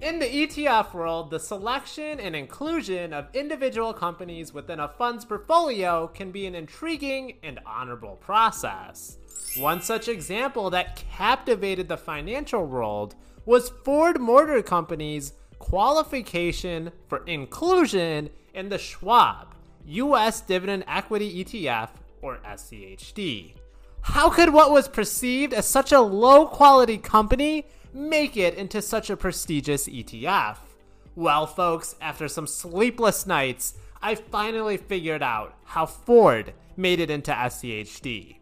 In the ETF world, the selection and inclusion of individual companies within a fund's portfolio can be an intriguing and honorable process. One such example that captivated the financial world was Ford Motor Company's qualification for inclusion in the Schwab US Dividend Equity ETF, or SCHD. How could what was perceived as such a low quality company make it into such a prestigious ETF? Well, folks, after some sleepless nights, I finally figured out how Ford made it into SCHD.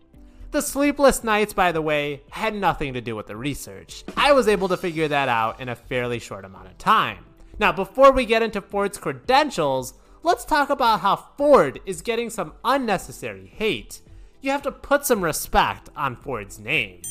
The sleepless nights, by the way, had nothing to do with the research. I was able to figure that out in a fairly short amount of time. Now, before we get into Ford's credentials, let's talk about how Ford is getting some unnecessary hate. You have to put some respect on Ford's name.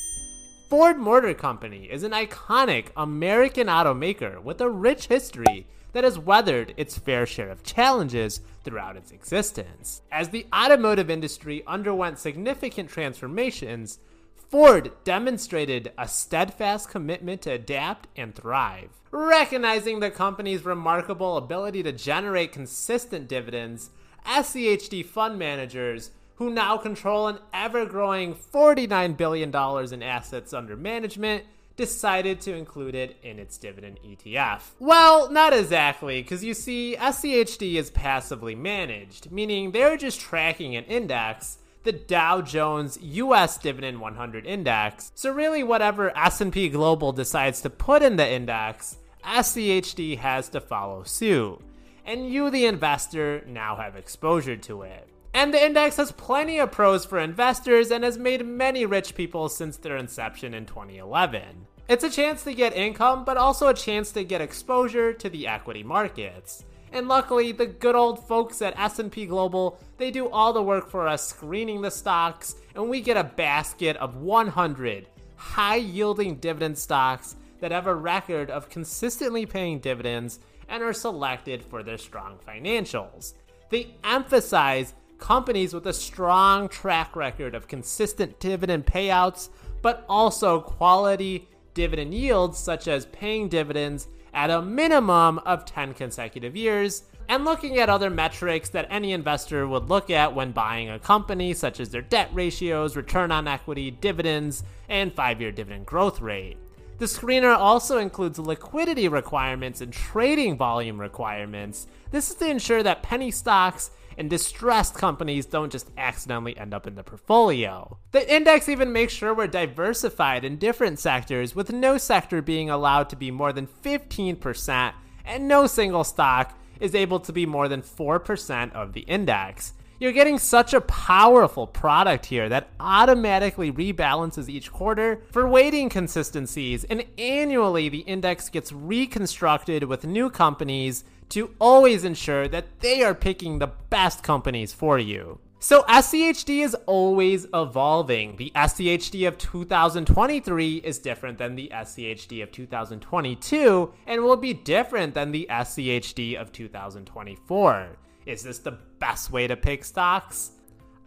Ford Motor Company is an iconic American automaker with a rich history that has weathered its fair share of challenges throughout its existence. As the automotive industry underwent significant transformations, Ford demonstrated a steadfast commitment to adapt and thrive. Recognizing the company's remarkable ability to generate consistent dividends, SCHD fund managers who now control an ever growing $49 billion in assets under management, decided to include it in its dividend ETF. Well, not exactly, because you see, SCHD is passively managed, meaning they're just tracking an index the Dow Jones US Dividend 100 Index. So really whatever S&P Global decides to put in the index, SCHD has to follow suit. And you the investor now have exposure to it. And the index has plenty of pros for investors and has made many rich people since their inception in 2011. It's a chance to get income, but also a chance to get exposure to the equity markets. And luckily, the good old folks at S&P Global, they do all the work for us screening the stocks, and we get a basket of 100 high-yielding dividend stocks that have a record of consistently paying dividends and are selected for their strong financials. They emphasize companies with a strong track record of consistent dividend payouts, but also quality dividend yields, such as paying dividends at a minimum of 10 consecutive years, and looking at other metrics that any investor would look at when buying a company, such as their debt ratios, return on equity, dividends, and five year dividend growth rate. The screener also includes liquidity requirements and trading volume requirements. This is to ensure that penny stocks and distressed companies don't just accidentally end up in the portfolio. The index even makes sure we're diversified in different sectors, with no sector being allowed to be more than 15%, and no single stock is able to be more than 4% of the index. You're getting such a powerful product here that automatically rebalances each quarter for weighting consistencies, and annually the index gets reconstructed with new companies to always ensure that they are picking the best companies for you. So SCHD is always evolving. The SCHD of 2023 is different than the SCHD of 2022 and will be different than the SCHD of 2024. Is this the best way to pick stocks?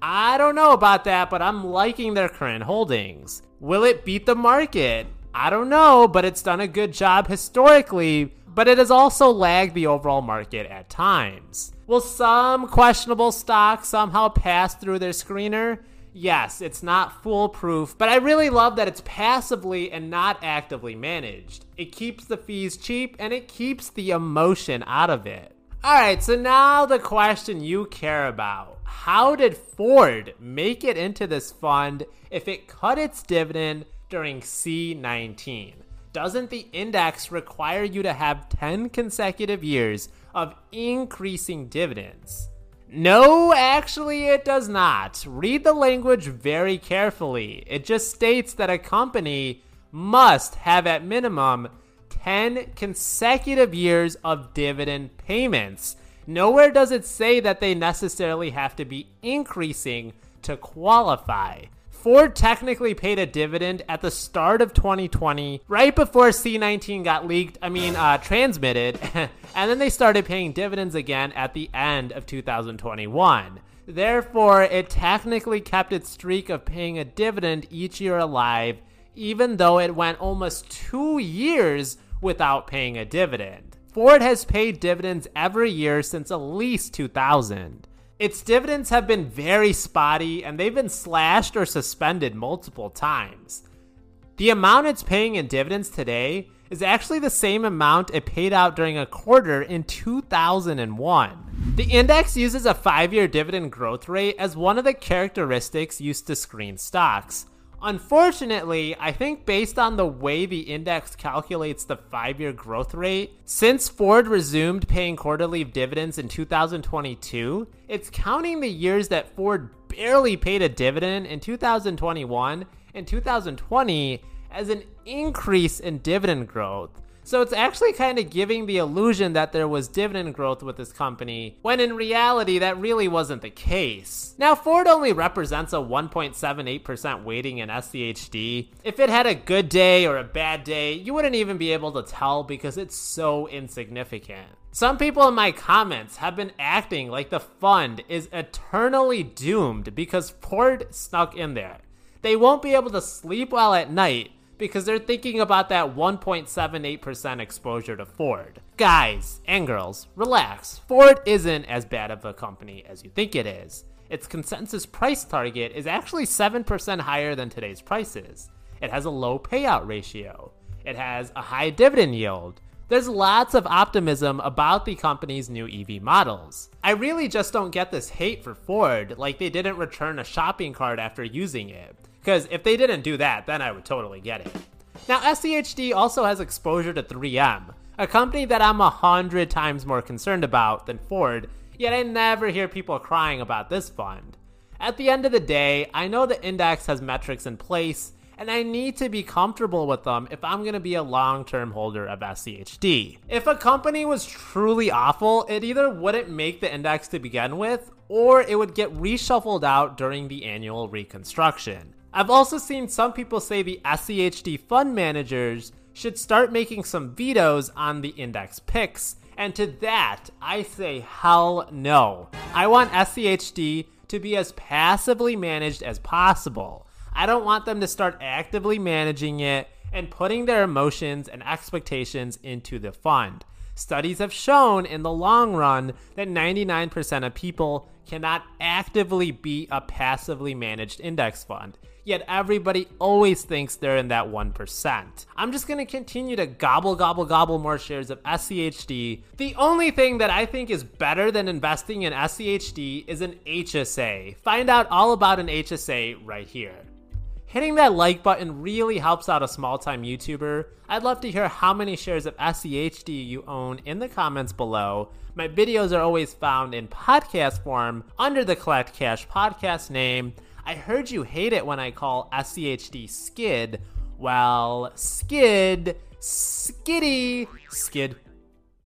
I don't know about that, but I'm liking their current holdings. Will it beat the market? I don't know, but it's done a good job historically but it has also lagged the overall market at times. Will some questionable stocks somehow pass through their screener? Yes, it's not foolproof, but I really love that it's passively and not actively managed. It keeps the fees cheap and it keeps the emotion out of it. Alright, so now the question you care about. How did Ford make it into this fund if it cut its dividend during C19? doesn't the index require you to have 10 consecutive years of increasing dividends? No, actually, it does not. Read the language very carefully. It just states that a company must have at minimum 10 consecutive years of dividend payments. Nowhere does it say that they necessarily have to be increasing to qualify. Ford technically paid a dividend at the start of 2020, right before C19 got leaked, I mean, uh, transmitted, and then they started paying dividends again at the end of 2021. Therefore, it technically kept its streak of paying a dividend each year alive, even though it went almost two years without paying a dividend. Ford has paid dividends every year since at least 2000. Its dividends have been very spotty and they've been slashed or suspended multiple times. The amount it's paying in dividends today is actually the same amount it paid out during a quarter in 2001. The index uses a five year dividend growth rate as one of the characteristics used to screen stocks. Unfortunately, I think based on the way the index calculates the five year growth rate, since Ford resumed paying quarterly dividends in 2022, it's counting the years that Ford barely paid a dividend in 2021 and 2020 as an increase in dividend growth. So it's actually kind of giving the illusion that there was dividend growth with this company, when in reality, that really wasn't the case. Now, Ford only represents a 1.78% weighting in SCHD. If it had a good day or a bad day, you wouldn't even be able to tell because it's so insignificant. Some people in my comments have been acting like the fund is eternally doomed because Ford snuck in there. They won't be able to sleep well at night because they're thinking about that 1.78% exposure to Ford. Guys and girls, relax. Ford isn't as bad of a company as you think it is. Its consensus price target is actually 7% higher than today's prices. It has a low payout ratio. It has a high dividend yield. There's lots of optimism about the company's new EV models. I really just don't get this hate for Ford, like they didn't return a shopping cart after using it. Because if they didn't do that, then I would totally get it. Now, SCHD also has exposure to 3M, a company that I'm a hundred times more concerned about than Ford, yet I never hear people crying about this fund. At the end of the day, I know the index has metrics in place, and I need to be comfortable with them if I'm going to be a long term holder of SCHD. If a company was truly awful, it either wouldn't make the index to begin with, or it would get reshuffled out during the annual reconstruction. I've also seen some people say the SCHD fund managers should start making some vetoes on the index picks, and to that, I say hell no. I want SCHD to be as passively managed as possible. I don't want them to start actively managing it and putting their emotions and expectations into the fund. Studies have shown in the long run that 99% of people cannot actively be a passively managed index fund yet everybody always thinks they're in that 1%. I'm just gonna continue to gobble, gobble, gobble more shares of SCHD. The only thing that I think is better than investing in SCHD is an HSA. Find out all about an HSA right here. Hitting that like button really helps out a small time YouTuber. I'd love to hear how many shares of SCHD you own in the comments below. My videos are always found in podcast form under the Collect Cash podcast name. I heard you hate it when I call SCHD skid. Well, skid, skiddy, skid